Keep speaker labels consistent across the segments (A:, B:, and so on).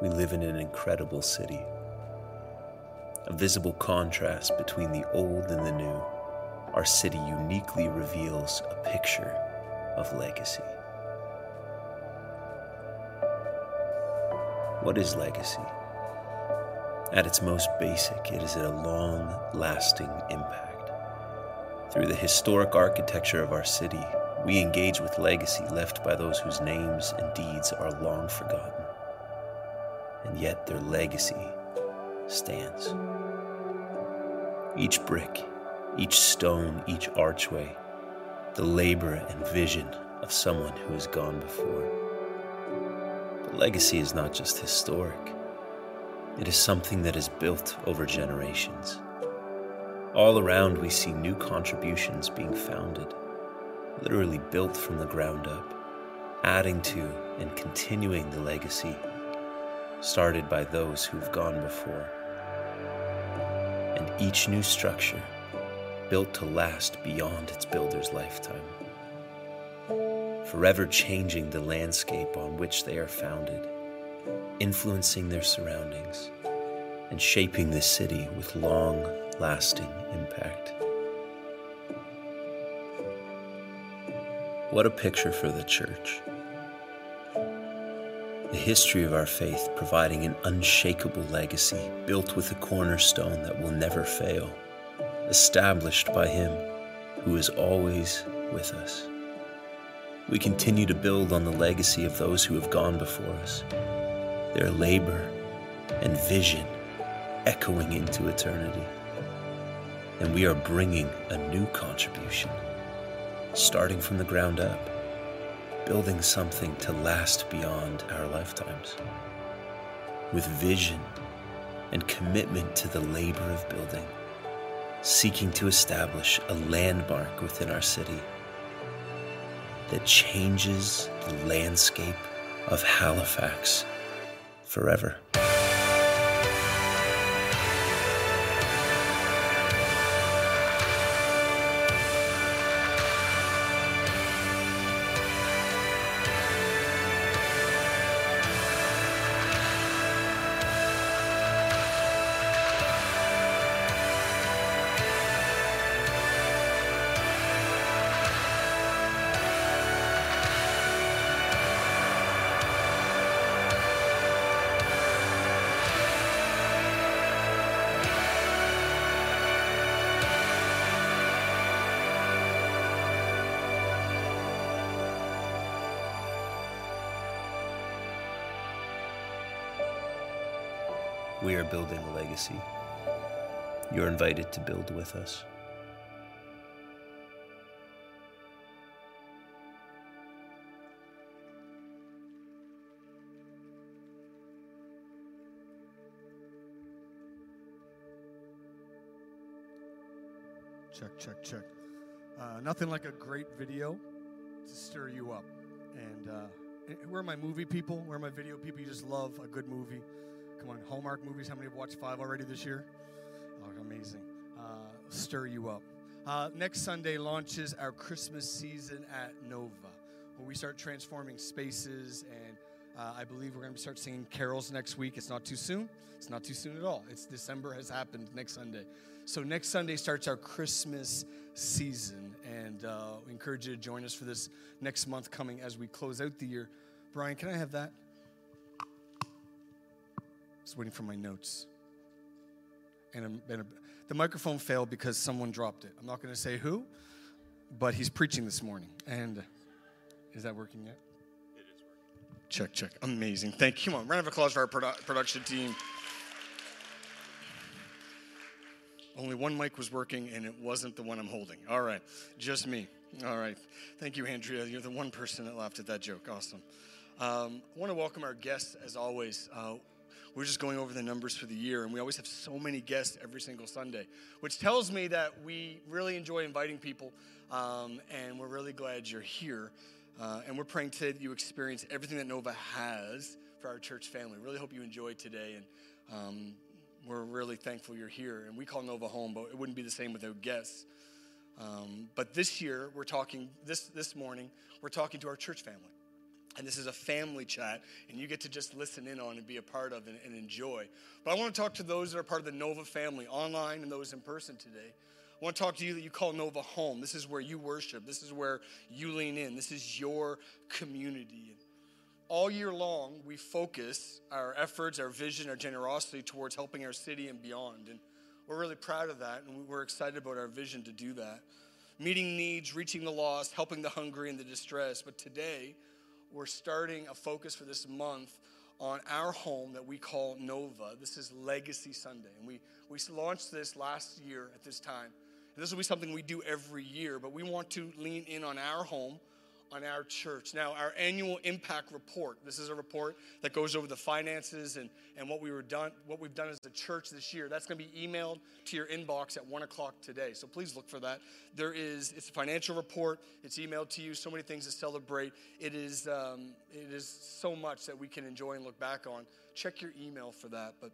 A: we live in an incredible city. A visible contrast between the old and the new, our city uniquely reveals a picture of legacy. What is legacy? At its most basic, it is a long lasting impact. Through the historic architecture of our city, we engage with legacy left by those whose names and deeds are long forgotten. Yet their legacy stands. Each brick, each stone, each archway, the labor and vision of someone who has gone before. The legacy is not just historic, it is something that is built over generations. All around, we see new contributions being founded, literally built from the ground up, adding to and continuing the legacy started by those who've gone before. And each new structure built to last beyond its builder's lifetime, forever changing the landscape on which they are founded influencing their surroundings, and shaping this city with long lasting impact. What a picture for the church. The history of our faith providing an unshakable legacy built with a cornerstone that will never fail, established by Him who is always with us. We continue to build on the legacy of those who have gone before us their labor and vision echoing into eternity. And we are bringing a new contribution, starting from the ground up, building something to last beyond our lifetimes. With vision and commitment to the labor of building, seeking to establish a landmark within our city that changes the landscape of Halifax forever. We are building a legacy. You're invited to build with us.
B: Check, check, check. Uh, nothing like a great video to stir you up. And uh, where are my movie people? Where are my video people? You just love a good movie. Come on, Hallmark movies. How many have watched five already this year? Oh, amazing. Uh, stir you up. Uh, next Sunday launches our Christmas season at Nova, where we start transforming spaces. And uh, I believe we're going to start singing carols next week. It's not too soon. It's not too soon at all. It's December has happened next Sunday. So next Sunday starts our Christmas season. And uh, we encourage you to join us for this next month coming as we close out the year. Brian, can I have that? Just waiting for my notes. And, and a, the microphone failed because someone dropped it. I'm not going to say who, but he's preaching this morning. And is that working yet? It is working. Check, check. Amazing. Thank you. Come on, round of applause for our produ- production team. Only one mic was working, and it wasn't the one I'm holding. All right, just me. All right. Thank you, Andrea. You're the one person that laughed at that joke. Awesome. Um, I want to welcome our guests, as always. Uh, we're just going over the numbers for the year, and we always have so many guests every single Sunday, which tells me that we really enjoy inviting people, um, and we're really glad you're here. Uh, and we're praying today that you experience everything that Nova has for our church family. Really hope you enjoy today, and um, we're really thankful you're here. And we call Nova home, but it wouldn't be the same without guests. Um, but this year, we're talking this this morning. We're talking to our church family And this is a family chat, and you get to just listen in on and be a part of and, and enjoy. But I want to talk to those that are part of the Nova family, online and those in person today. I want to talk to you that you call Nova home. This is where you worship. This is where you lean in. This is your community. All year long, we focus our efforts, our vision, our generosity towards helping our city and beyond. And we're really proud of that, and we're excited about our vision to do that. Meeting needs, reaching the lost, helping the hungry and the distressed. But today, we're starting a focus for this month on our home that we call Nova. This is Legacy Sunday. And we, we launched this last year at this time. And this will be something we do every year, but we want to lean in on our home on our church. Now, our annual impact report. This is a report that goes over the finances and, and what we were done, what we've done as a church this year. That's going to be emailed to your inbox at one o'clock today. So please look for that. There is it's a financial report. It's emailed to you. So many things to celebrate. It is um, it is so much that we can enjoy and look back on. Check your email for that. But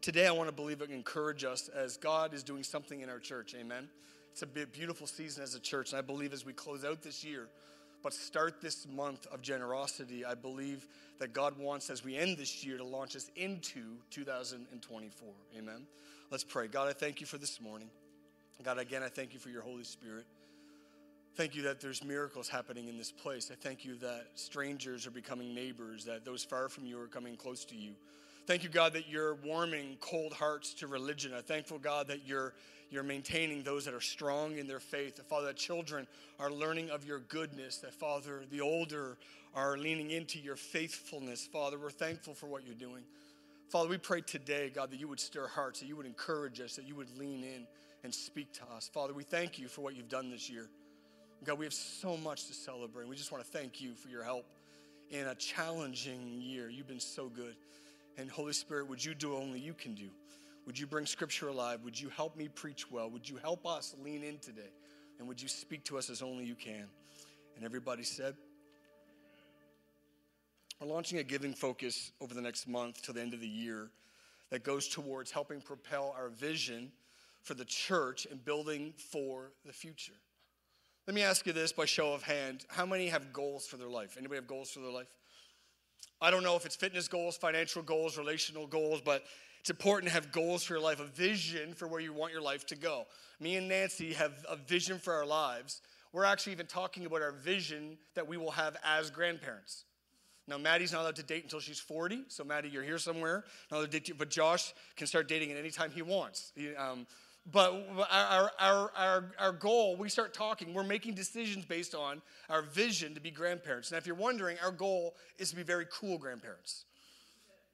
B: today, I want to believe and encourage us as God is doing something in our church. Amen. It's a beautiful season as a church, and I believe as we close out this year but start this month of generosity. I believe that God wants, as we end this year, to launch us into 2024. Amen. Let's pray. God, I thank you for this morning. God, again, I thank you for your Holy Spirit. Thank you that there's miracles happening in this place. I thank you that strangers are becoming neighbors, that those far from you are coming close to you. Thank you, God, that you're warming cold hearts to religion. I'm thankful, God, that you're you're maintaining those that are strong in their faith. That, Father, that children are learning of your goodness. That, Father, the older are leaning into your faithfulness. Father, we're thankful for what you're doing. Father, we pray today, God, that you would stir hearts, that you would encourage us, that you would lean in and speak to us. Father, we thank you for what you've done this year. God, we have so much to celebrate. We just want to thank you for your help in a challenging year. You've been so good. And Holy Spirit, would you do only you can do? Would you bring scripture alive? Would you help me preach well? Would you help us lean in today? And would you speak to us as only you can? And everybody said, We're launching a giving focus over the next month till the end of the year that goes towards helping propel our vision for the church and building for the future. Let me ask you this by show of hand. How many have goals for their life? Anybody have goals for their life? I don't know if it's fitness goals, financial goals, relational goals, but it's important to have goals for your life, a vision for where you want your life to go. Me and Nancy have a vision for our lives. We're actually even talking about our vision that we will have as grandparents. Now, Maddie's not allowed to date until she's 40. So, Maddie, you're here somewhere. But Josh can start dating at any time he wants. Um, but our, our, our, our goal, we start talking, we're making decisions based on our vision to be grandparents. Now, if you're wondering, our goal is to be very cool grandparents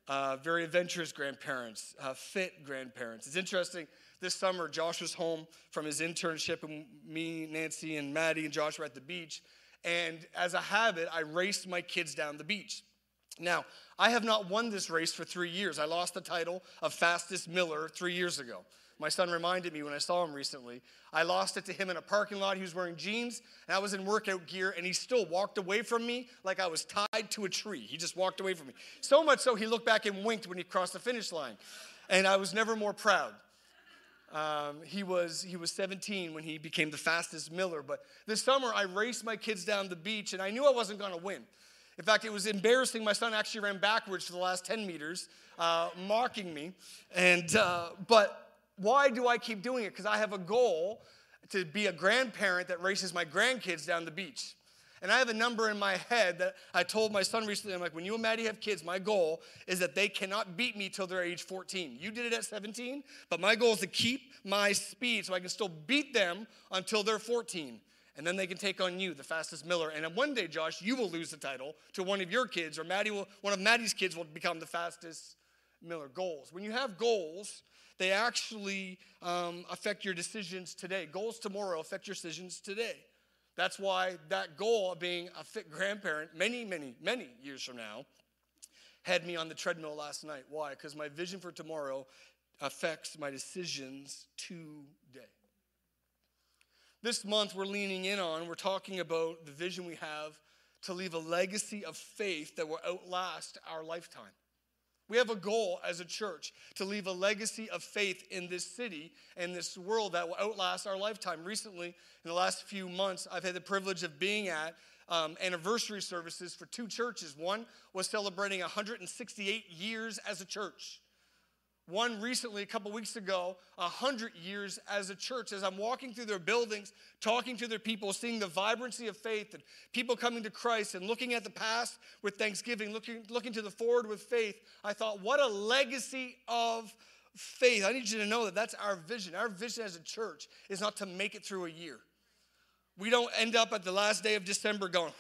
B: uh, very adventurous grandparents, uh, fit grandparents. It's interesting. This summer, Josh was home from his internship, and me, Nancy, and Maddie and Josh were at the beach. And as a habit, I raced my kids down the beach. Now, I have not won this race for three years. I lost the title of fastest Miller three years ago. My son reminded me when I saw him recently. I lost it to him in a parking lot. He was wearing jeans, and I was in workout gear, and he still walked away from me like I was tied to a tree. He just walked away from me. So much so, he looked back and winked when he crossed the finish line. And I was never more proud. Um, he, was, he was 17 when he became the fastest Miller. But this summer, I raced my kids down the beach, and I knew I wasn't going to win. In fact, it was embarrassing. My son actually ran backwards for the last 10 meters, uh, mocking me. And, uh, but why do I keep doing it? Because I have a goal to be a grandparent that races my grandkids down the beach. And I have a number in my head that I told my son recently. I'm like, when you and Maddie have kids, my goal is that they cannot beat me till they're age 14. You did it at 17, but my goal is to keep my speed so I can still beat them until they're 14. And then they can take on you, the fastest Miller. And one day, Josh, you will lose the title to one of your kids, or Maddie will, one of Maddie's kids will become the fastest Miller. Goals. When you have goals, they actually um, affect your decisions today. Goals tomorrow affect your decisions today. That's why that goal of being a fit grandparent many, many, many years from now had me on the treadmill last night. Why? Because my vision for tomorrow affects my decisions today. This month, we're leaning in on, we're talking about the vision we have to leave a legacy of faith that will outlast our lifetime. We have a goal as a church to leave a legacy of faith in this city and this world that will outlast our lifetime. Recently, in the last few months, I've had the privilege of being at um, anniversary services for two churches. One was celebrating 168 years as a church. One recently, a couple weeks ago, 100 years as a church. As I'm walking through their buildings, talking to their people, seeing the vibrancy of faith and people coming to Christ and looking at the past with thanksgiving, looking, looking to the forward with faith, I thought, what a legacy of faith. I need you to know that that's our vision. Our vision as a church is not to make it through a year. We don't end up at the last day of December going,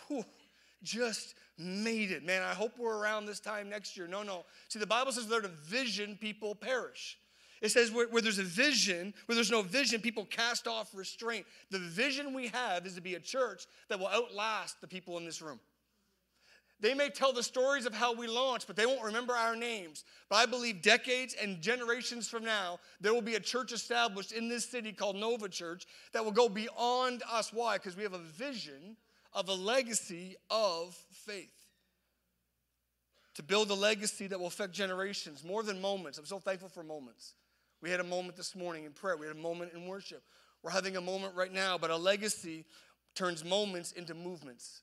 B: just made it. Man, I hope we're around this time next year. No, no. See, the Bible says without a vision, people perish. It says where, where, there's a vision, where there's no vision, people cast off restraint. The vision we have is to be a church that will outlast the people in this room. They may tell the stories of how we launched, but they won't remember our names. But I believe decades and generations from now, there will be a church established in this city called Nova Church that will go beyond us. Why? Because we have a vision of a legacy of faith. To build a legacy that will affect generations more than moments. I'm so thankful for moments. We had a moment this morning in prayer, we had a moment in worship. We're having a moment right now, but a legacy turns moments into movements.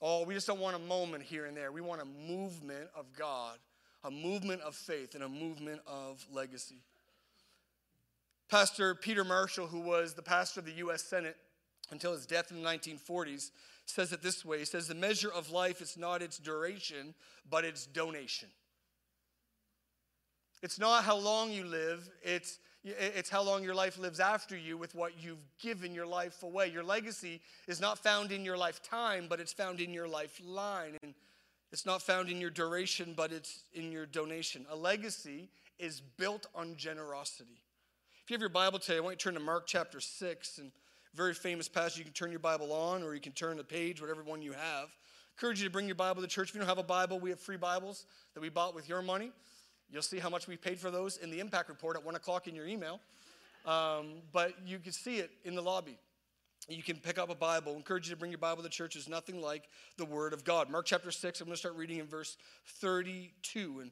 B: Oh, we just don't want a moment here and there. We want a movement of God, a movement of faith, and a movement of legacy. Pastor Peter Marshall, who was the pastor of the U.S. Senate, until his death in the 1940s, says it this way He says, The measure of life is not its duration, but its donation. It's not how long you live, it's, it's how long your life lives after you with what you've given your life away. Your legacy is not found in your lifetime, but it's found in your lifeline. And it's not found in your duration, but it's in your donation. A legacy is built on generosity. If you have your Bible today, I want you to turn to Mark chapter 6 and very famous passage. You can turn your Bible on or you can turn the page, whatever one you have. I encourage you to bring your Bible to church. If you don't have a Bible, we have free Bibles that we bought with your money. You'll see how much we paid for those in the impact report at 1 o'clock in your email. Um, but you can see it in the lobby. You can pick up a Bible. I encourage you to bring your Bible to church. It's nothing like the Word of God. Mark chapter 6, I'm going to start reading in verse 32. And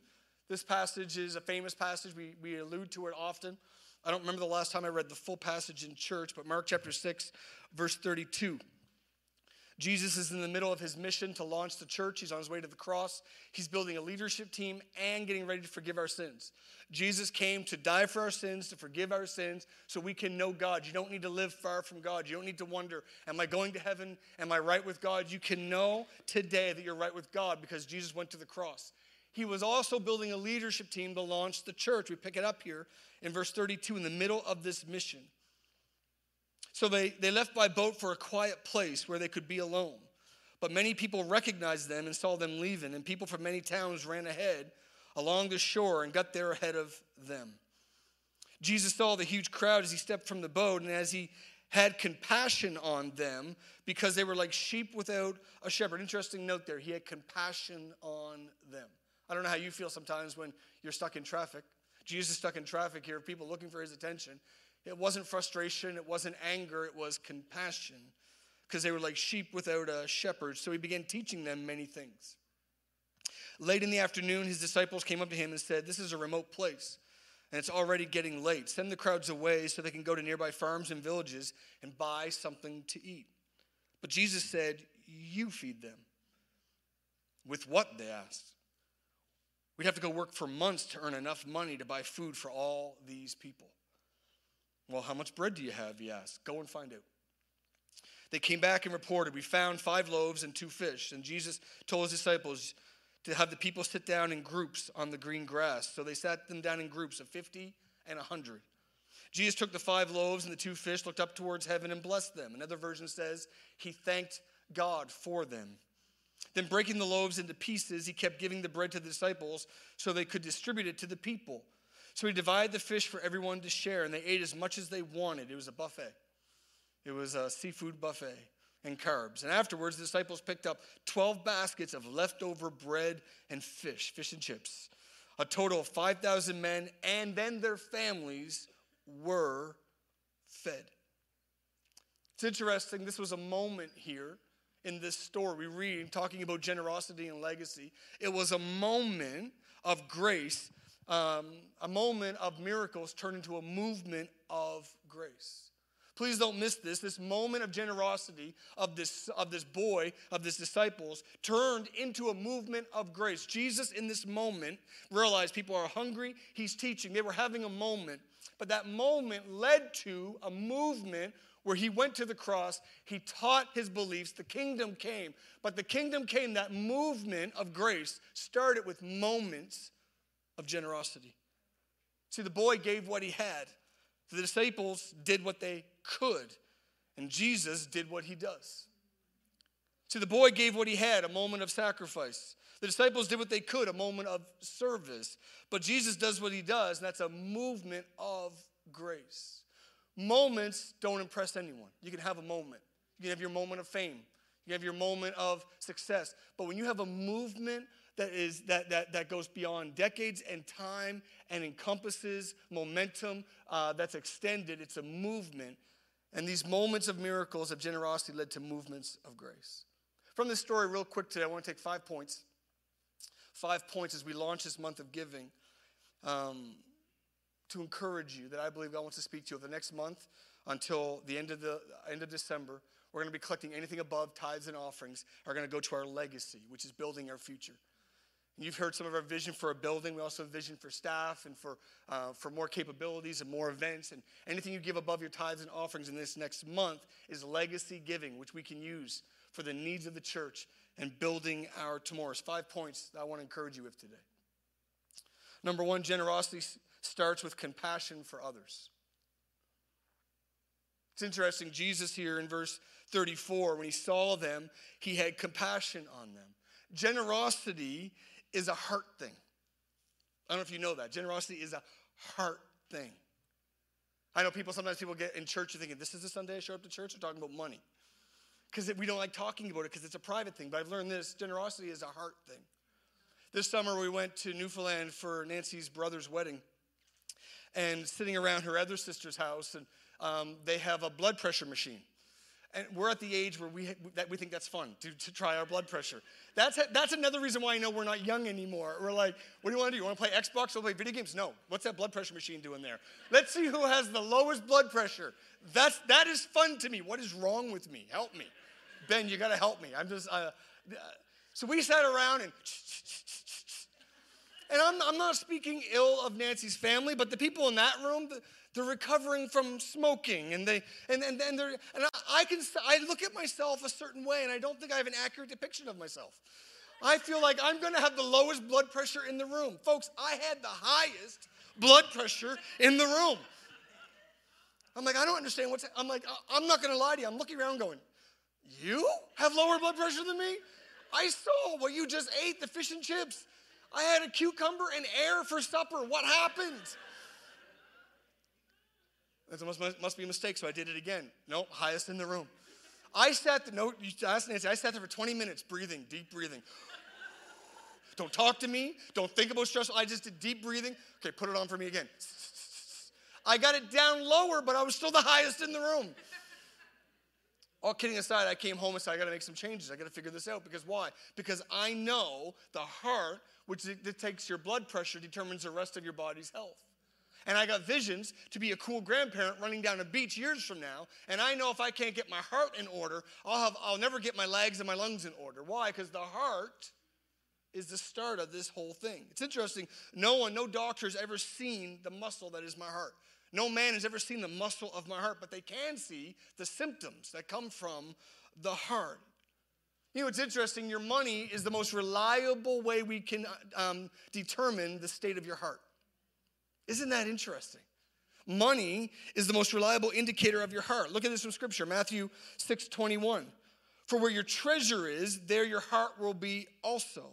B: this passage is a famous passage. We, we allude to it often. I don't remember the last time I read the full passage in church, but Mark chapter 6, verse 32. Jesus is in the middle of his mission to launch the church. He's on his way to the cross. He's building a leadership team and getting ready to forgive our sins. Jesus came to die for our sins, to forgive our sins, so we can know God. You don't need to live far from God. You don't need to wonder, Am I going to heaven? Am I right with God? You can know today that you're right with God because Jesus went to the cross. He was also building a leadership team to launch the church. We pick it up here in verse 32 in the middle of this mission. So they, they left by boat for a quiet place where they could be alone. But many people recognized them and saw them leaving, and people from many towns ran ahead along the shore and got there ahead of them. Jesus saw the huge crowd as he stepped from the boat, and as he had compassion on them because they were like sheep without a shepherd. Interesting note there. He had compassion on them. I don't know how you feel sometimes when you're stuck in traffic. Jesus is stuck in traffic here, people looking for his attention. It wasn't frustration, it wasn't anger, it was compassion because they were like sheep without a shepherd. So he began teaching them many things. Late in the afternoon, his disciples came up to him and said, This is a remote place, and it's already getting late. Send the crowds away so they can go to nearby farms and villages and buy something to eat. But Jesus said, You feed them. With what? They asked. We'd have to go work for months to earn enough money to buy food for all these people. Well, how much bread do you have? He asked. Go and find out. They came back and reported, We found five loaves and two fish. And Jesus told his disciples to have the people sit down in groups on the green grass. So they sat them down in groups of 50 and 100. Jesus took the five loaves and the two fish, looked up towards heaven, and blessed them. Another version says he thanked God for them. Then, breaking the loaves into pieces, he kept giving the bread to the disciples so they could distribute it to the people. So he divided the fish for everyone to share, and they ate as much as they wanted. It was a buffet, it was a seafood buffet and carbs. And afterwards, the disciples picked up 12 baskets of leftover bread and fish, fish and chips. A total of 5,000 men and then their families were fed. It's interesting, this was a moment here in this story we read talking about generosity and legacy. It was a moment of grace, um, a moment of miracles turned into a movement of grace. Please don't miss this. This moment of generosity of this, of this boy, of this disciples, turned into a movement of grace. Jesus, in this moment, realized people are hungry. He's teaching. They were having a moment. But that moment led to a movement where he went to the cross. He taught his beliefs. The kingdom came. But the kingdom came, that movement of grace started with moments of generosity. See, the boy gave what he had. The disciples did what they could, and Jesus did what he does. See, the boy gave what he had, a moment of sacrifice. The disciples did what they could, a moment of service. But Jesus does what he does, and that's a movement of grace. Moments don't impress anyone. You can have a moment, you can have your moment of fame, you have your moment of success. But when you have a movement that is that that that goes beyond decades and time and encompasses momentum uh, that's extended. It's a movement, and these moments of miracles of generosity led to movements of grace. From this story, real quick today, I want to take five points. Five points as we launch this month of giving. Um, to encourage you that I believe God wants to speak to you over the next month until the end of the end of December. We're going to be collecting anything above tithes and offerings are going to go to our legacy, which is building our future. You've heard some of our vision for a building. We also have vision for staff and for, uh, for more capabilities and more events. And anything you give above your tithes and offerings in this next month is legacy giving, which we can use for the needs of the church and building our tomorrows. Five points that I want to encourage you with today. Number one, generosity starts with compassion for others. It's interesting, Jesus here in verse 34, when he saw them, he had compassion on them. Generosity is a heart thing. I don't know if you know that. Generosity is a heart thing. I know people, sometimes people get in church and thinking, this is the Sunday I show up to church, we're talking about money. Because we don't like talking about it because it's a private thing. But I've learned this generosity is a heart thing. This summer we went to Newfoundland for Nancy's brother's wedding. And sitting around her other sister's house, and um, they have a blood pressure machine. And we're at the age where we, that we think that's fun to, to try our blood pressure. That's, that's another reason why I know we're not young anymore. We're like, what do you want to do? You want to play Xbox or play video games? No. What's that blood pressure machine doing there? Let's see who has the lowest blood pressure. That's, that is fun to me. What is wrong with me? Help me. Ben, you got to help me. I'm just, uh, so we sat around and, and I'm, I'm not speaking ill of Nancy's family, but the people in that room, they're recovering from smoking and they and and, and they're and I, I can I look at myself a certain way and I don't think I have an accurate depiction of myself. I feel like I'm going to have the lowest blood pressure in the room. Folks, I had the highest blood pressure in the room. I'm like, I don't understand what's I'm like, I'm not going to lie to you. I'm looking around going, "You have lower blood pressure than me?" I saw what you just ate, the fish and chips. I had a cucumber and air for supper. What happened? It must, must be a mistake, so I did it again. Nope, highest in the room. I sat there, you asked Nancy, I sat there for 20 minutes breathing, deep breathing. Don't talk to me. Don't think about stress. I just did deep breathing. Okay, put it on for me again. I got it down lower, but I was still the highest in the room. All kidding aside, I came home and said, I got to make some changes. I got to figure this out. Because why? Because I know the heart, which takes your blood pressure, determines the rest of your body's health. And I got visions to be a cool grandparent running down a beach years from now. And I know if I can't get my heart in order, I'll, have, I'll never get my legs and my lungs in order. Why? Because the heart is the start of this whole thing. It's interesting. No one, no doctor has ever seen the muscle that is my heart. No man has ever seen the muscle of my heart, but they can see the symptoms that come from the heart. You know, it's interesting. Your money is the most reliable way we can um, determine the state of your heart. Isn't that interesting? Money is the most reliable indicator of your heart. Look at this from scripture, Matthew 6 21. For where your treasure is, there your heart will be also.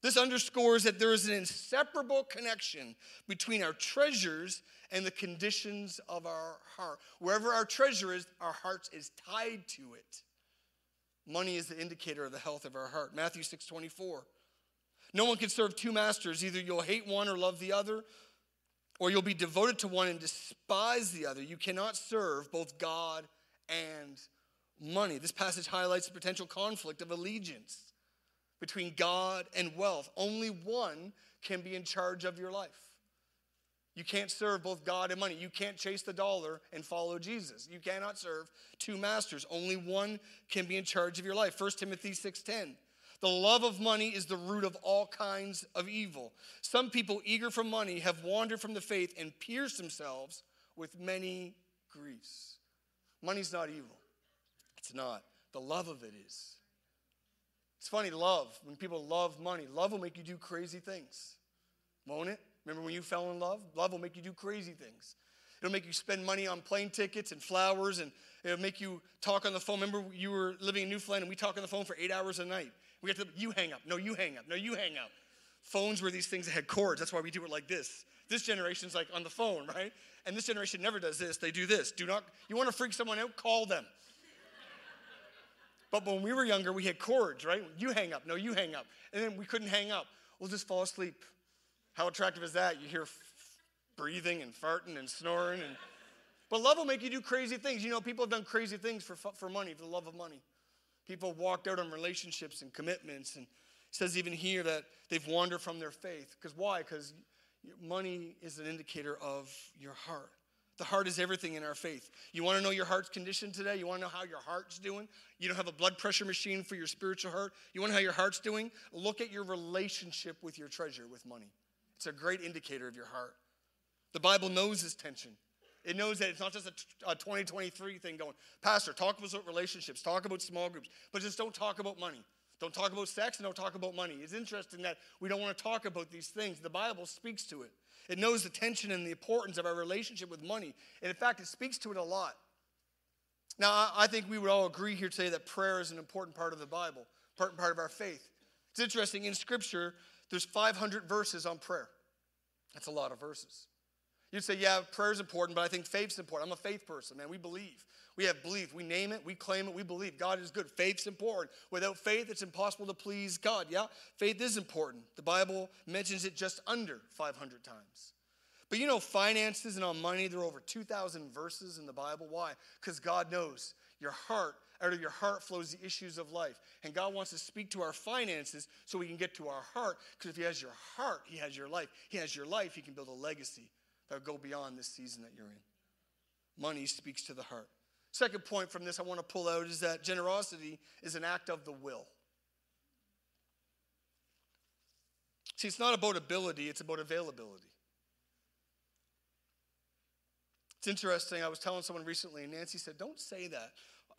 B: This underscores that there is an inseparable connection between our treasures and the conditions of our heart. Wherever our treasure is, our heart is tied to it. Money is the indicator of the health of our heart. Matthew 6 24. No one can serve two masters. Either you'll hate one or love the other, or you'll be devoted to one and despise the other. You cannot serve both God and money. This passage highlights the potential conflict of allegiance between God and wealth. Only one can be in charge of your life. You can't serve both God and money. You can't chase the dollar and follow Jesus. You cannot serve two masters. Only one can be in charge of your life. 1 Timothy 6:10. The love of money is the root of all kinds of evil. Some people eager for money have wandered from the faith and pierced themselves with many griefs. Money's not evil. It's not. The love of it is. It's funny, love, when people love money, love will make you do crazy things. Won't it? Remember when you fell in love? Love will make you do crazy things. It'll make you spend money on plane tickets and flowers, and it'll make you talk on the phone. Remember, you were living in Newfoundland, and we talk on the phone for eight hours a night. We have to, you hang up. No, you hang up. No, you hang up. Phones were these things that had cords. That's why we do it like this. This generation's like on the phone, right? And this generation never does this. They do this. Do not, you want to freak someone out? Call them. But when we were younger, we had cords, right? You hang up. No, you hang up. And then we couldn't hang up. We'll just fall asleep. How attractive is that? You hear f- breathing and farting and snoring. And, but love will make you do crazy things. You know, people have done crazy things for, for money, for the love of money. People walked out on relationships and commitments. And it says even here that they've wandered from their faith. Because why? Because money is an indicator of your heart. The heart is everything in our faith. You want to know your heart's condition today? You want to know how your heart's doing? You don't have a blood pressure machine for your spiritual heart? You want to know how your heart's doing? Look at your relationship with your treasure, with money. It's a great indicator of your heart. The Bible knows this tension. It knows that it's not just a, a 2023 thing going, Pastor, talk about relationships, talk about small groups, but just don't talk about money. Don't talk about sex and don't talk about money. It's interesting that we don't want to talk about these things. The Bible speaks to it. It knows the tension and the importance of our relationship with money. And in fact, it speaks to it a lot. Now, I think we would all agree here today that prayer is an important part of the Bible, important part of our faith. It's interesting, in Scripture, there's 500 verses on prayer. That's a lot of verses. You'd say, yeah, prayer is important, but I think faith's important. I'm a faith person, man. We believe. We have belief. We name it, we claim it, we believe. God is good. Faith's important. Without faith, it's impossible to please God. Yeah, faith is important. The Bible mentions it just under 500 times. But you know, finances and on money, there are over 2,000 verses in the Bible. Why? Because God knows your heart, out of your heart flows the issues of life. And God wants to speak to our finances so we can get to our heart. Because if He has your heart, He has your life. He has your life, He can build a legacy that will go beyond this season that you're in. Money speaks to the heart. Second point from this I want to pull out is that generosity is an act of the will. See, it's not about ability, it's about availability. It's interesting. I was telling someone recently, and Nancy said, Don't say that.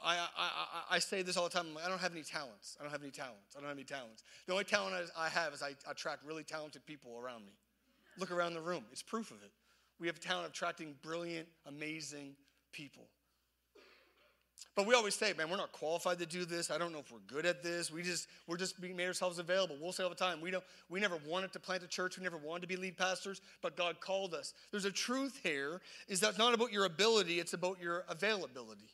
B: I, I, I, I say this all the time. I don't have any talents. I don't have any talents. I don't have any talents. The only talent I have is I attract really talented people around me. Look around the room, it's proof of it. We have a talent of attracting brilliant, amazing people. But we always say, man, we're not qualified to do this. I don't know if we're good at this. We just we're just being made ourselves available. We'll say all the time, we don't we never wanted to plant a church, we never wanted to be lead pastors, but God called us. There's a truth here, is that it's not about your ability, it's about your availability.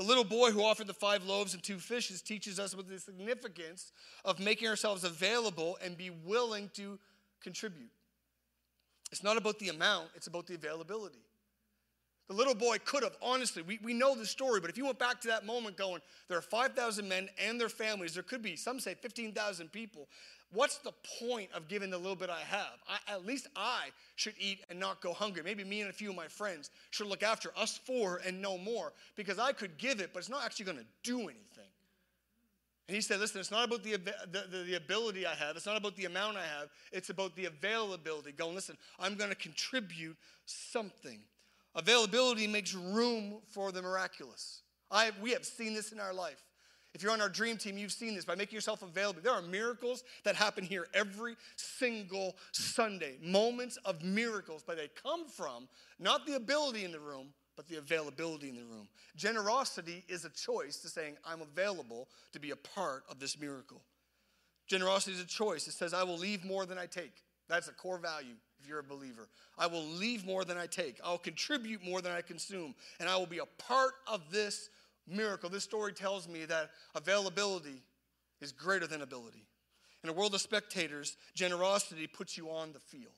B: The little boy who offered the five loaves and two fishes teaches us about the significance of making ourselves available and be willing to contribute. It's not about the amount, it's about the availability. The little boy could have, honestly, we, we know the story, but if you went back to that moment going, there are 5,000 men and their families, there could be, some say 15,000 people. What's the point of giving the little bit I have? I, at least I should eat and not go hungry. Maybe me and a few of my friends should look after us four and no more because I could give it, but it's not actually going to do anything. And he said, listen, it's not about the, the, the, ability I have. It's not about the amount I have. It's about the availability. Going, listen, I'm going to contribute something. Availability makes room for the miraculous. I, we have seen this in our life. If you're on our dream team, you've seen this by making yourself available. There are miracles that happen here every single Sunday. Moments of miracles, but they come from not the ability in the room, but the availability in the room. Generosity is a choice to saying, I'm available to be a part of this miracle. Generosity is a choice. It says, I will leave more than I take. That's a core value if you're a believer. I will leave more than I take. I'll contribute more than I consume. And I will be a part of this miracle. This story tells me that availability is greater than ability. In a world of spectators, generosity puts you on the field.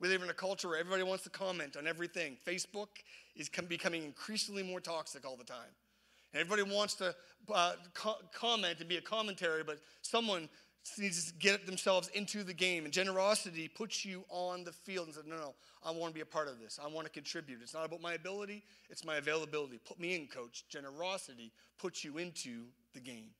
B: We live in a culture where everybody wants to comment on everything. Facebook is becoming increasingly more toxic all the time. And everybody wants to uh, co- comment and be a commentary, but someone needs to get themselves into the game. And generosity puts you on the field and says, no, no, I want to be a part of this. I want to contribute. It's not about my ability, it's my availability. Put me in, coach. Generosity puts you into the game.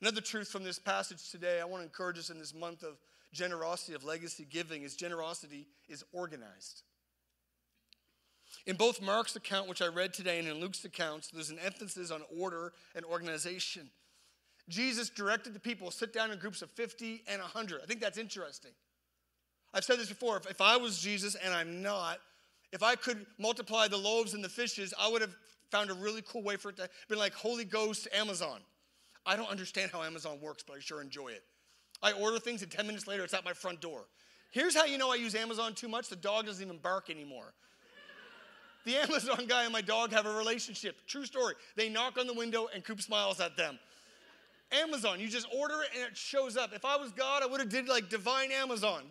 B: Another truth from this passage today, I want to encourage us in this month of generosity, of legacy giving, is generosity is organized. In both Mark's account, which I read today, and in Luke's accounts, there's an emphasis on order and organization. Jesus directed the people to sit down in groups of 50 and 100. I think that's interesting. I've said this before. If, if I was Jesus, and I'm not, if I could multiply the loaves and the fishes, I would have found a really cool way for it to be like Holy Ghost Amazon. I don't understand how Amazon works, but I sure enjoy it. I order things, and 10 minutes later, it's at my front door. Here's how you know I use Amazon too much the dog doesn't even bark anymore. The Amazon guy and my dog have a relationship. True story. They knock on the window, and Coop smiles at them. Amazon. You just order it and it shows up. If I was God, I would have did like divine Amazon.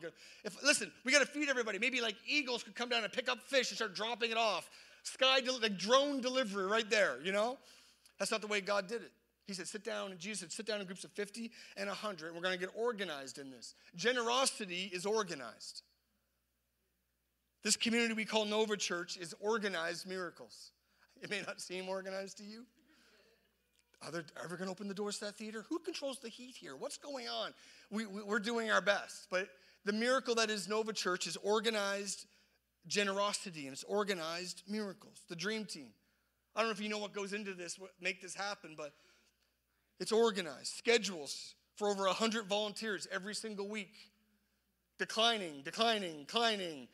B: If listen, we got to feed everybody. Maybe like eagles could come down and pick up fish and start dropping it off. Sky like drone delivery right there. You know, that's not the way God did it. He said, sit down, and Jesus said, sit down in groups of 50 and 100, and we're going to get organized in this. Generosity is organized. This community we call Nova Church is organized miracles. It may not seem organized to you, are they ever going to open the doors to that theater? Who controls the heat here? What's going on? We, we, we're doing our best. But the miracle that is Nova Church is organized generosity and it's organized miracles. The dream team. I don't know if you know what goes into this, what make this happen, but it's organized. Schedules for over 100 volunteers every single week. Declining, declining, declining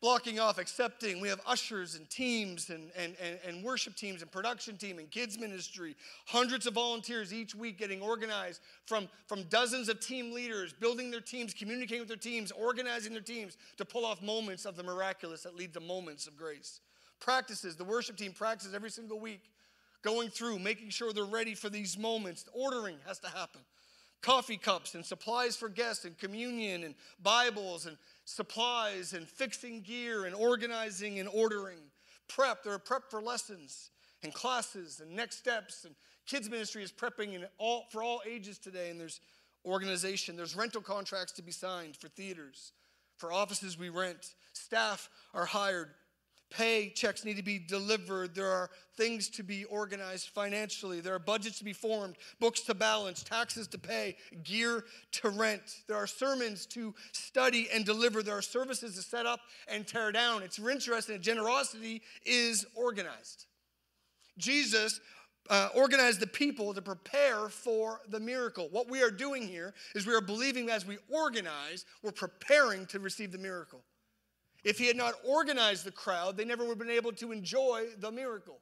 B: blocking off, accepting. We have ushers and teams and, and, and, and, worship teams and production team and kids ministry. Hundreds of volunteers each week getting organized from, from dozens of team leaders, building their teams, communicating with their teams, organizing their teams to pull off moments of the miraculous that lead to moments of grace. Practices, the worship team practices every single week, going through, making sure they're ready for these moments. Ordering has to happen coffee cups and supplies for guests and communion and Bibles and supplies and fixing gear and organizing and ordering. Prep, there are prep for lessons and classes and next steps and kids ministry is prepping in all, for all ages today and there's organization. There's rental contracts to be signed for theaters, for offices we rent. Staff are hired Pay checks need to be delivered. There are things to be organized financially. There are budgets to be formed, books to balance, taxes to pay, gear to rent. There are sermons to study and deliver. There are services to set up and tear down. It's interesting that generosity is organized. Jesus uh, organized the people to prepare for the miracle. What we are doing here is we are believing as we organize, we're preparing to receive the miracle. If he had not organized the crowd, they never would have been able to enjoy the miracle.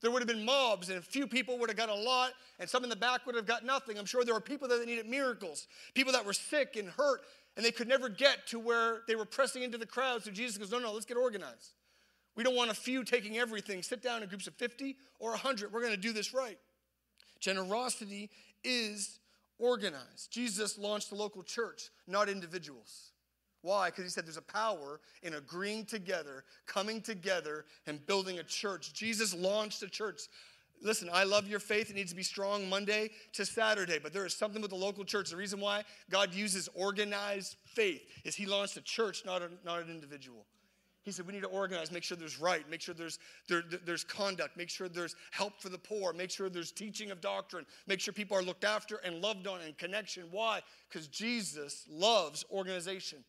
B: There would have been mobs, and a few people would have got a lot, and some in the back would have got nothing. I'm sure there were people that needed miracles, people that were sick and hurt, and they could never get to where they were pressing into the crowd. So Jesus goes, No, no, let's get organized. We don't want a few taking everything. Sit down in groups of 50 or 100. We're going to do this right. Generosity is organized. Jesus launched the local church, not individuals. Why? Because he said there's a power in agreeing together, coming together, and building a church. Jesus launched a church. Listen, I love your faith. It needs to be strong Monday to Saturday, but there is something with the local church. The reason why God uses organized faith is he launched a church, not, a, not an individual. He said, We need to organize, make sure there's right, make sure there's, there, there's conduct, make sure there's help for the poor, make sure there's teaching of doctrine, make sure people are looked after and loved on and connection. Why? Because Jesus loves organization.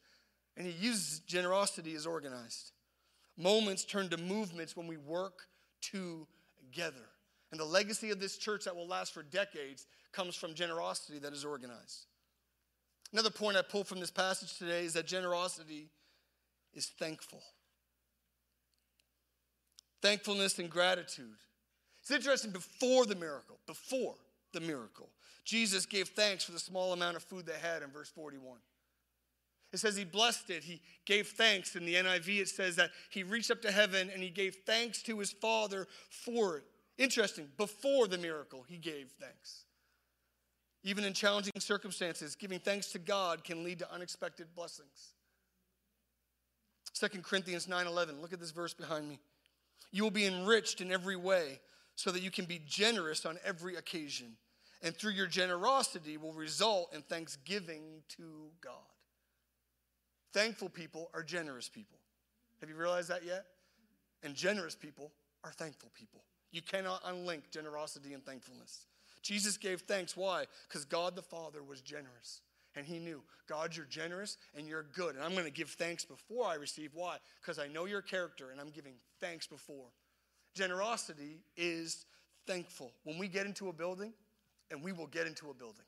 B: And he uses generosity as organized. Moments turn to movements when we work together. And the legacy of this church that will last for decades comes from generosity that is organized. Another point I pull from this passage today is that generosity is thankful. Thankfulness and gratitude. It's interesting before the miracle, before the miracle, Jesus gave thanks for the small amount of food they had in verse 41. It says he blessed it. He gave thanks. In the NIV, it says that he reached up to heaven and he gave thanks to his Father for it. Interesting. Before the miracle, he gave thanks. Even in challenging circumstances, giving thanks to God can lead to unexpected blessings. 2 Corinthians 9:11. Look at this verse behind me. You will be enriched in every way so that you can be generous on every occasion. And through your generosity will result in thanksgiving to God. Thankful people are generous people. Have you realized that yet? And generous people are thankful people. You cannot unlink generosity and thankfulness. Jesus gave thanks. Why? Because God the Father was generous. And he knew, God, you're generous and you're good. And I'm going to give thanks before I receive. Why? Because I know your character and I'm giving thanks before. Generosity is thankful. When we get into a building, and we will get into a building.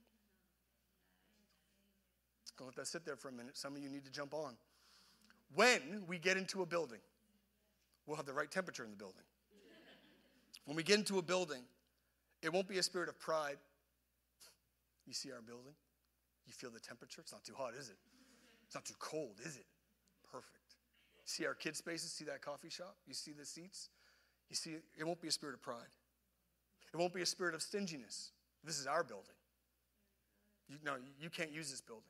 B: Gonna let that sit there for a minute. Some of you need to jump on. When we get into a building, we'll have the right temperature in the building. When we get into a building, it won't be a spirit of pride. You see our building? You feel the temperature? It's not too hot, is it? It's not too cold, is it? Perfect. See our kid spaces? See that coffee shop? You see the seats? You see, it won't be a spirit of pride. It won't be a spirit of stinginess. This is our building. You, no, you can't use this building.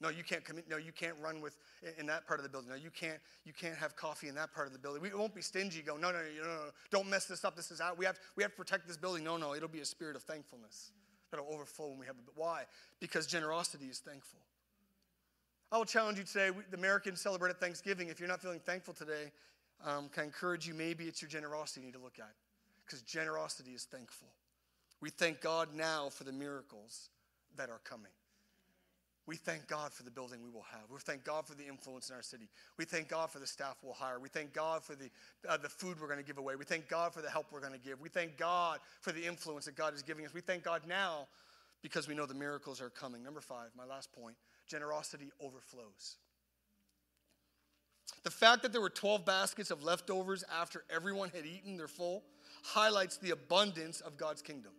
B: No, you can't come in. No, you can't run with in that part of the building. No, you can't. You can't have coffee in that part of the building. We won't be stingy. Go, no, no, no, no, no. Don't mess this up. This is out. We have. We have to protect this building. No, no. It'll be a spirit of thankfulness that'll overflow when we have it. Why? Because generosity is thankful. I will challenge you today. We, the Americans celebrated Thanksgiving. If you're not feeling thankful today, um, can I encourage you? Maybe it's your generosity you need to look at, because generosity is thankful. We thank God now for the miracles that are coming. We thank God for the building we will have. We thank God for the influence in our city. We thank God for the staff we'll hire. We thank God for the, uh, the food we're going to give away. We thank God for the help we're going to give. We thank God for the influence that God is giving us. We thank God now because we know the miracles are coming. Number five, my last point generosity overflows. The fact that there were 12 baskets of leftovers after everyone had eaten their full highlights the abundance of God's kingdom.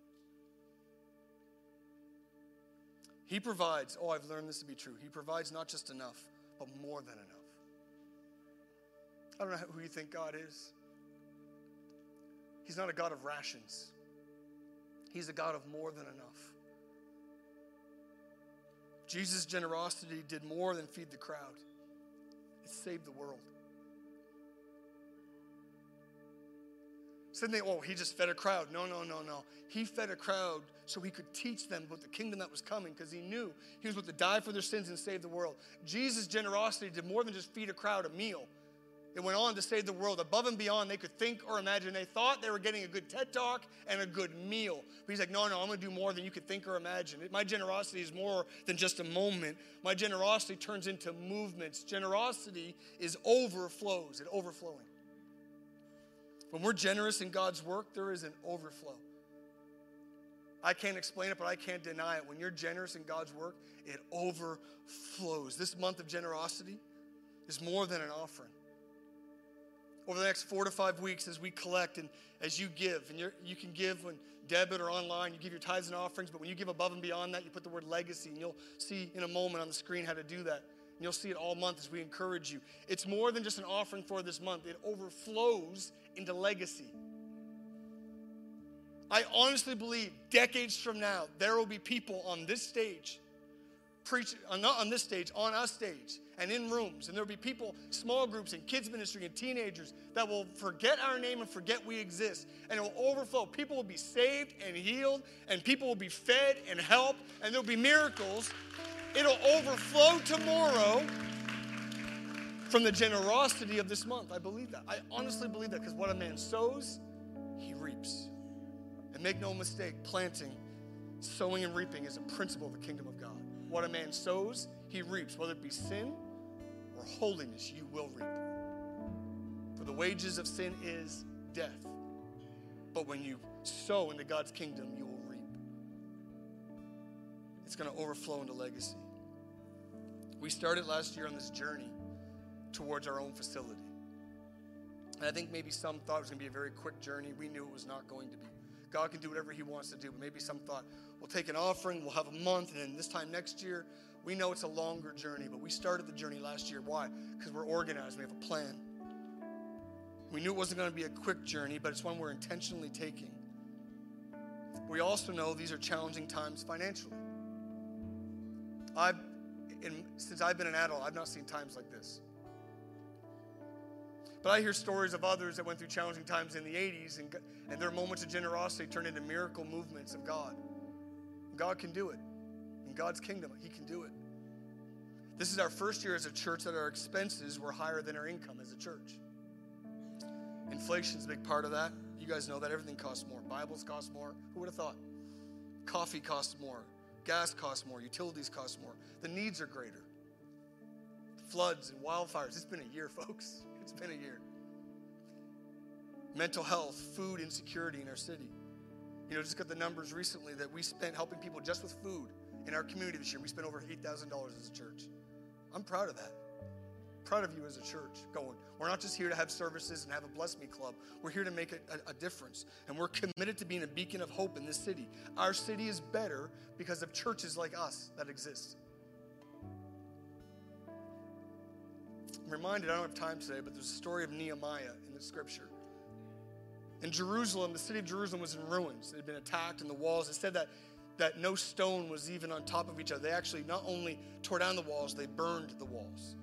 B: He provides, oh, I've learned this to be true. He provides not just enough, but more than enough. I don't know who you think God is. He's not a God of rations, He's a God of more than enough. Jesus' generosity did more than feed the crowd, it saved the world. So they, oh, he just fed a crowd. No, no, no, no. He fed a crowd so he could teach them about the kingdom that was coming because he knew he was about to die for their sins and save the world. Jesus' generosity did more than just feed a crowd a meal. It went on to save the world above and beyond they could think or imagine. They thought they were getting a good TED talk and a good meal. But he's like, no, no, I'm going to do more than you could think or imagine. My generosity is more than just a moment. My generosity turns into movements. Generosity is overflows, it overflowing. When we're generous in God's work, there is an overflow. I can't explain it, but I can't deny it. When you're generous in God's work, it overflows. This month of generosity is more than an offering. Over the next four to five weeks, as we collect and as you give, and you can give when debit or online, you give your tithes and offerings, but when you give above and beyond that, you put the word legacy, and you'll see in a moment on the screen how to do that. And you'll see it all month as we encourage you. It's more than just an offering for this month, it overflows into legacy. I honestly believe decades from now, there will be people on this stage, preach, uh, not on this stage, on us stage, and in rooms. And there will be people, small groups, and kids' ministry, and teenagers that will forget our name and forget we exist. And it will overflow. People will be saved and healed, and people will be fed and helped, and there will be miracles. It'll overflow tomorrow from the generosity of this month. I believe that. I honestly believe that because what a man sows, he reaps. And make no mistake, planting, sowing, and reaping is a principle of the kingdom of God. What a man sows, he reaps. Whether it be sin or holiness, you will reap. For the wages of sin is death. But when you sow into God's kingdom, you will reap. It's going to overflow into legacy. We started last year on this journey towards our own facility. And I think maybe some thought it was going to be a very quick journey. We knew it was not going to be. God can do whatever He wants to do, but maybe some thought we'll take an offering, we'll have a month, and then this time next year, we know it's a longer journey, but we started the journey last year. Why? Because we're organized, we have a plan. We knew it wasn't going to be a quick journey, but it's one we're intentionally taking. We also know these are challenging times financially. I've, in, since I've been an adult, I've not seen times like this. But I hear stories of others that went through challenging times in the 80s, and, and their moments of generosity turned into miracle movements of God. God can do it. In God's kingdom, He can do it. This is our first year as a church that our expenses were higher than our income as a church. Inflation's a big part of that. You guys know that everything costs more. Bibles cost more. Who would have thought? Coffee costs more. Gas costs more. Utilities cost more. The needs are greater. Floods and wildfires. It's been a year, folks. It's been a year. Mental health, food insecurity in our city. You know, just got the numbers recently that we spent helping people just with food in our community this year. We spent over $8,000 as a church. I'm proud of that. Proud of you as a church going. We're not just here to have services and have a Bless Me Club. We're here to make a, a, a difference. And we're committed to being a beacon of hope in this city. Our city is better because of churches like us that exist. I'm reminded, I don't have time today, but there's a story of Nehemiah in the scripture. In Jerusalem, the city of Jerusalem was in ruins. It had been attacked, and the walls, it said that, that no stone was even on top of each other. They actually not only tore down the walls, they burned the walls.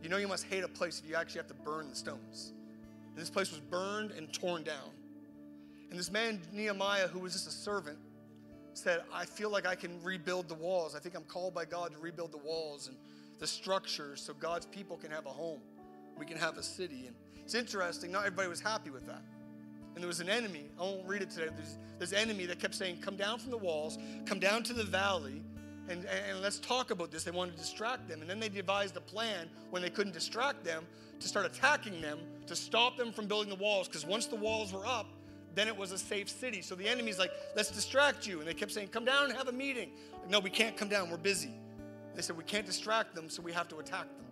B: You know, you must hate a place if you actually have to burn the stones. And this place was burned and torn down. And this man, Nehemiah, who was just a servant, said, I feel like I can rebuild the walls. I think I'm called by God to rebuild the walls and the structures so God's people can have a home. We can have a city. And it's interesting, not everybody was happy with that. And there was an enemy, I won't read it today. There's this enemy that kept saying, Come down from the walls, come down to the valley, and, and let's talk about this. They wanted to distract them. And then they devised a plan when they couldn't distract them to start attacking them to stop them from building the walls. Because once the walls were up, then it was a safe city. So the enemy's like, let's distract you. And they kept saying, come down and have a meeting. Like, no, we can't come down. We're busy. They said, we can't distract them, so we have to attack them.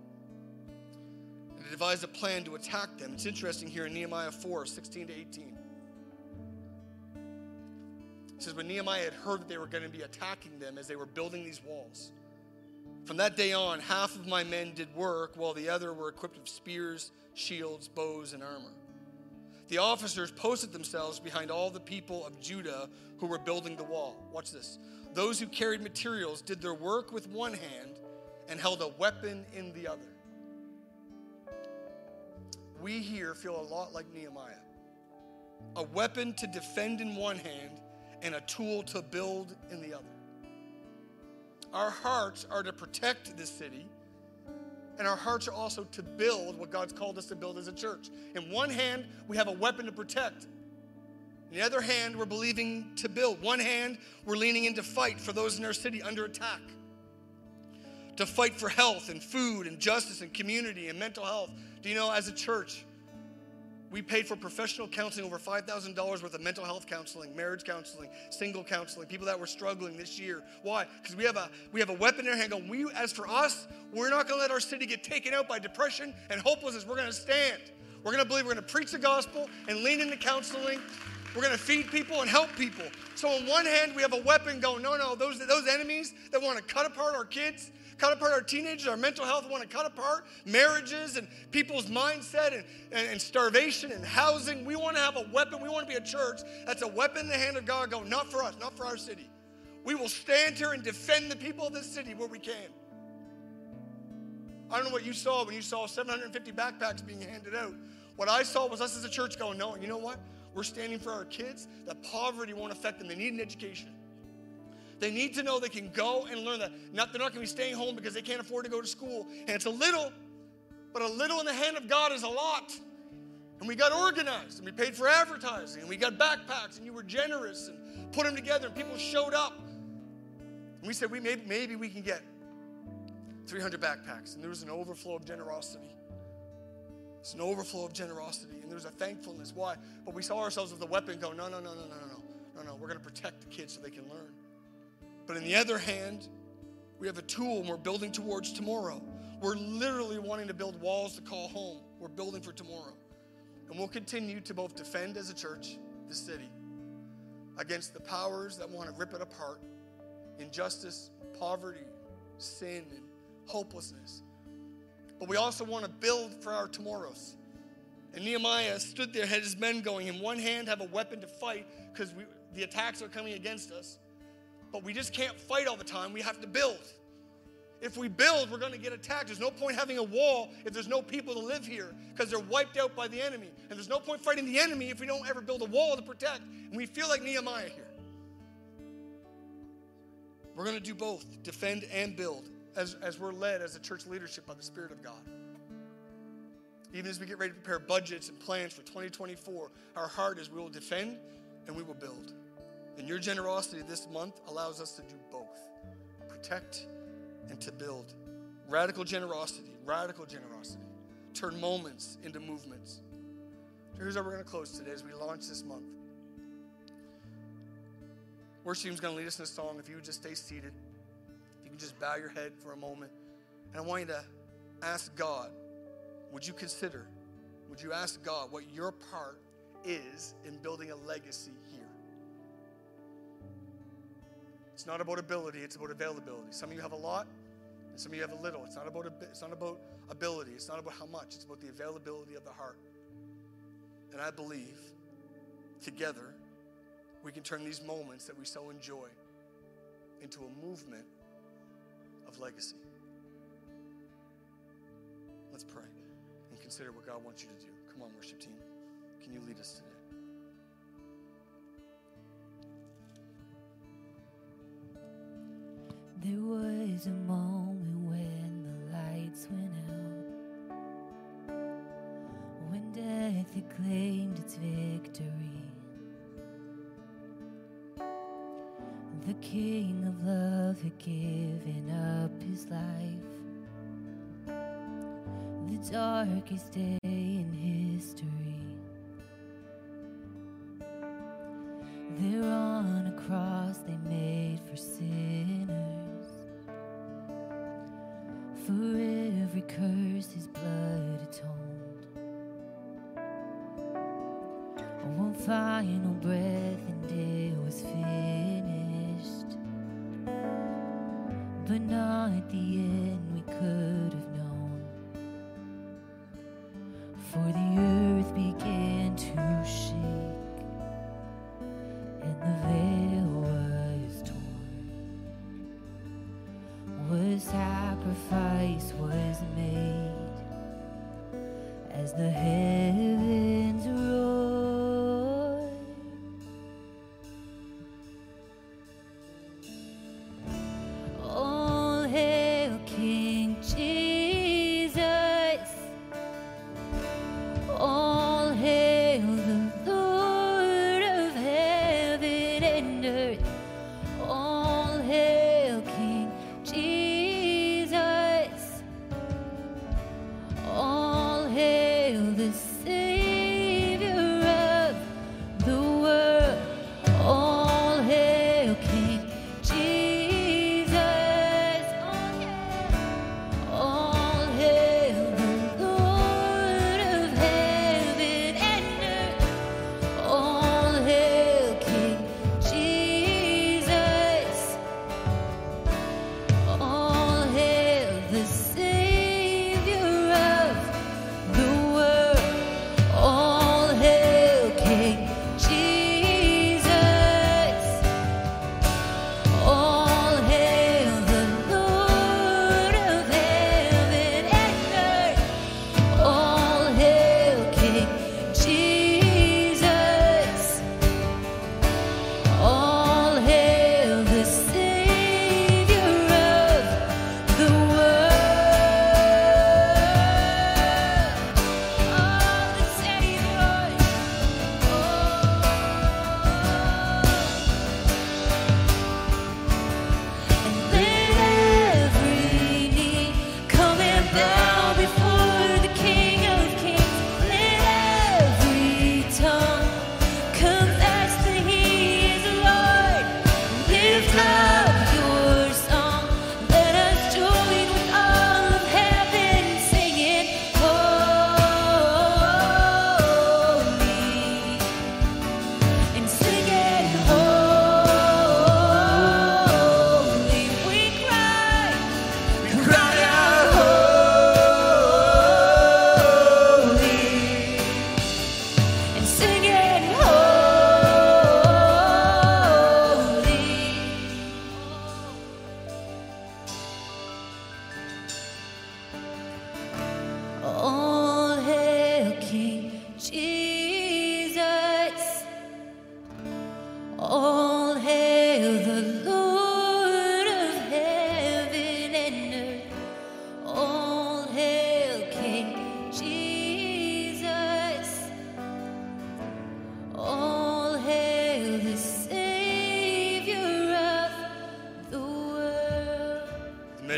B: And they devised a plan to attack them. It's interesting here in Nehemiah 4 16 to 18. It says, when Nehemiah had heard that they were going to be attacking them as they were building these walls, from that day on, half of my men did work, while the other were equipped with spears, shields, bows, and armor. The officers posted themselves behind all the people of Judah who were building the wall. Watch this. Those who carried materials did their work with one hand and held a weapon in the other. We here feel a lot like Nehemiah a weapon to defend in one hand and a tool to build in the other. Our hearts are to protect this city, and our hearts are also to build what God's called us to build as a church. In one hand, we have a weapon to protect. In the other hand, we're believing to build. One hand, we're leaning into fight for those in our city under attack. To fight for health and food and justice and community and mental health. Do you know, as a church, we paid for professional counseling over $5,000 worth of mental health counseling, marriage counseling, single counseling, people that were struggling this year. Why? Because we have a we have a weapon in our hand. Going, we as for us, we're not going to let our city get taken out by depression and hopelessness. We're going to stand. We're going to believe. We're going to preach the gospel and lean into counseling. We're going to feed people and help people. So on one hand, we have a weapon going, no, no, those those enemies that want to cut apart our kids, cut apart our teenagers, our mental health, want to cut apart marriages and people's mindset and, and, and starvation and housing. We want to have a weapon. We want to be a church that's a weapon in the hand of God going, not for us, not for our city. We will stand here and defend the people of this city where we can. I don't know what you saw when you saw 750 backpacks being handed out. What I saw was us as a church going, no, you know what? We're standing for our kids, that poverty won't affect them. They need an education. They need to know they can go and learn that. Not, they're not going to be staying home because they can't afford to go to school. And it's a little, but a little in the hand of God is a lot. And we got organized and we paid for advertising and we got backpacks and you were generous and put them together and people showed up. And we said, we maybe, maybe we can get 300 backpacks. And there was an overflow of generosity. It's an overflow of generosity. And there's a thankfulness. Why? But we saw ourselves with a weapon go, no, no, no, no, no, no, no. No, no, we're going to protect the kids so they can learn. But on the other hand, we have a tool and we're building towards tomorrow. We're literally wanting to build walls to call home. We're building for tomorrow. And we'll continue to both defend as a church the city against the powers that want to rip it apart injustice, poverty, sin, and hopelessness. But we also want to build for our tomorrows. And Nehemiah stood there, had his men going. In one hand, have a weapon to fight because the attacks are coming against us. But we just can't fight all the time. We have to build. If we build, we're going to get attacked. There's no point having a wall if there's no people to live here because they're wiped out by the enemy. And there's no point fighting the enemy if we don't ever build a wall to protect. And we feel like Nehemiah here. We're going to do both defend and build as, as we're led as a church leadership by the Spirit of God. Even as we get ready to prepare budgets and plans for 2024, our heart is we will defend and we will build. And your generosity this month allows us to do both protect and to build. Radical generosity, radical generosity. Turn moments into movements. So here's how we're going to close today as we launch this month. Worship team's going to lead us in a song. If you would just stay seated, just bow your head for a moment. And I want you to ask God, would you consider, would you ask God what your part is in building a legacy here? It's not about ability, it's about availability. Some of you have a lot, and some of you have a little. It's not about it's not about ability. It's not about how much. It's about the availability of the heart. And I believe together we can turn these moments that we so enjoy into a movement of legacy. Let's pray and consider what God wants you to do. Come on, worship team. Can you lead us today?
C: There was a moment when the lights went out, when death had claimed its victory. The King of Love had given up his life, the darkest day in history.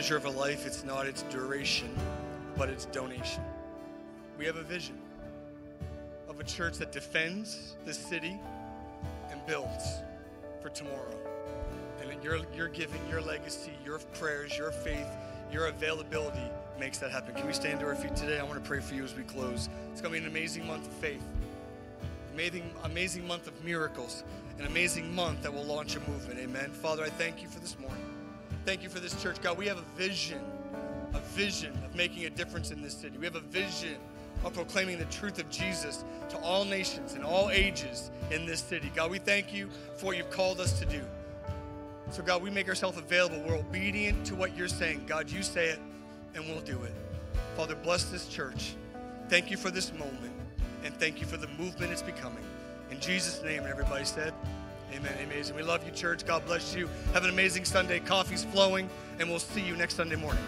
B: Measure of a life, it's not its duration, but its donation. We have a vision of a church that defends the city and builds for tomorrow. And your, your giving, your legacy, your prayers, your faith, your availability makes that happen. Can we stand to our feet today? I want to pray for you as we close. It's going to be an amazing month of faith, amazing, amazing month of miracles, an amazing month that will launch a movement. Amen. Father, I thank you for this morning. Thank you for this church. God, we have a vision, a vision of making a difference in this city. We have a vision of proclaiming the truth of Jesus to all nations and all ages in this city. God, we thank you for what you've called us to do. So, God, we make ourselves available. We're obedient to what you're saying. God, you say it, and we'll do it. Father, bless this church. Thank you for this moment, and thank you for the movement it's becoming. In Jesus' name, everybody said, Amen. Amazing. We love you, church. God bless you. Have an amazing Sunday. Coffee's flowing, and we'll see you next Sunday morning.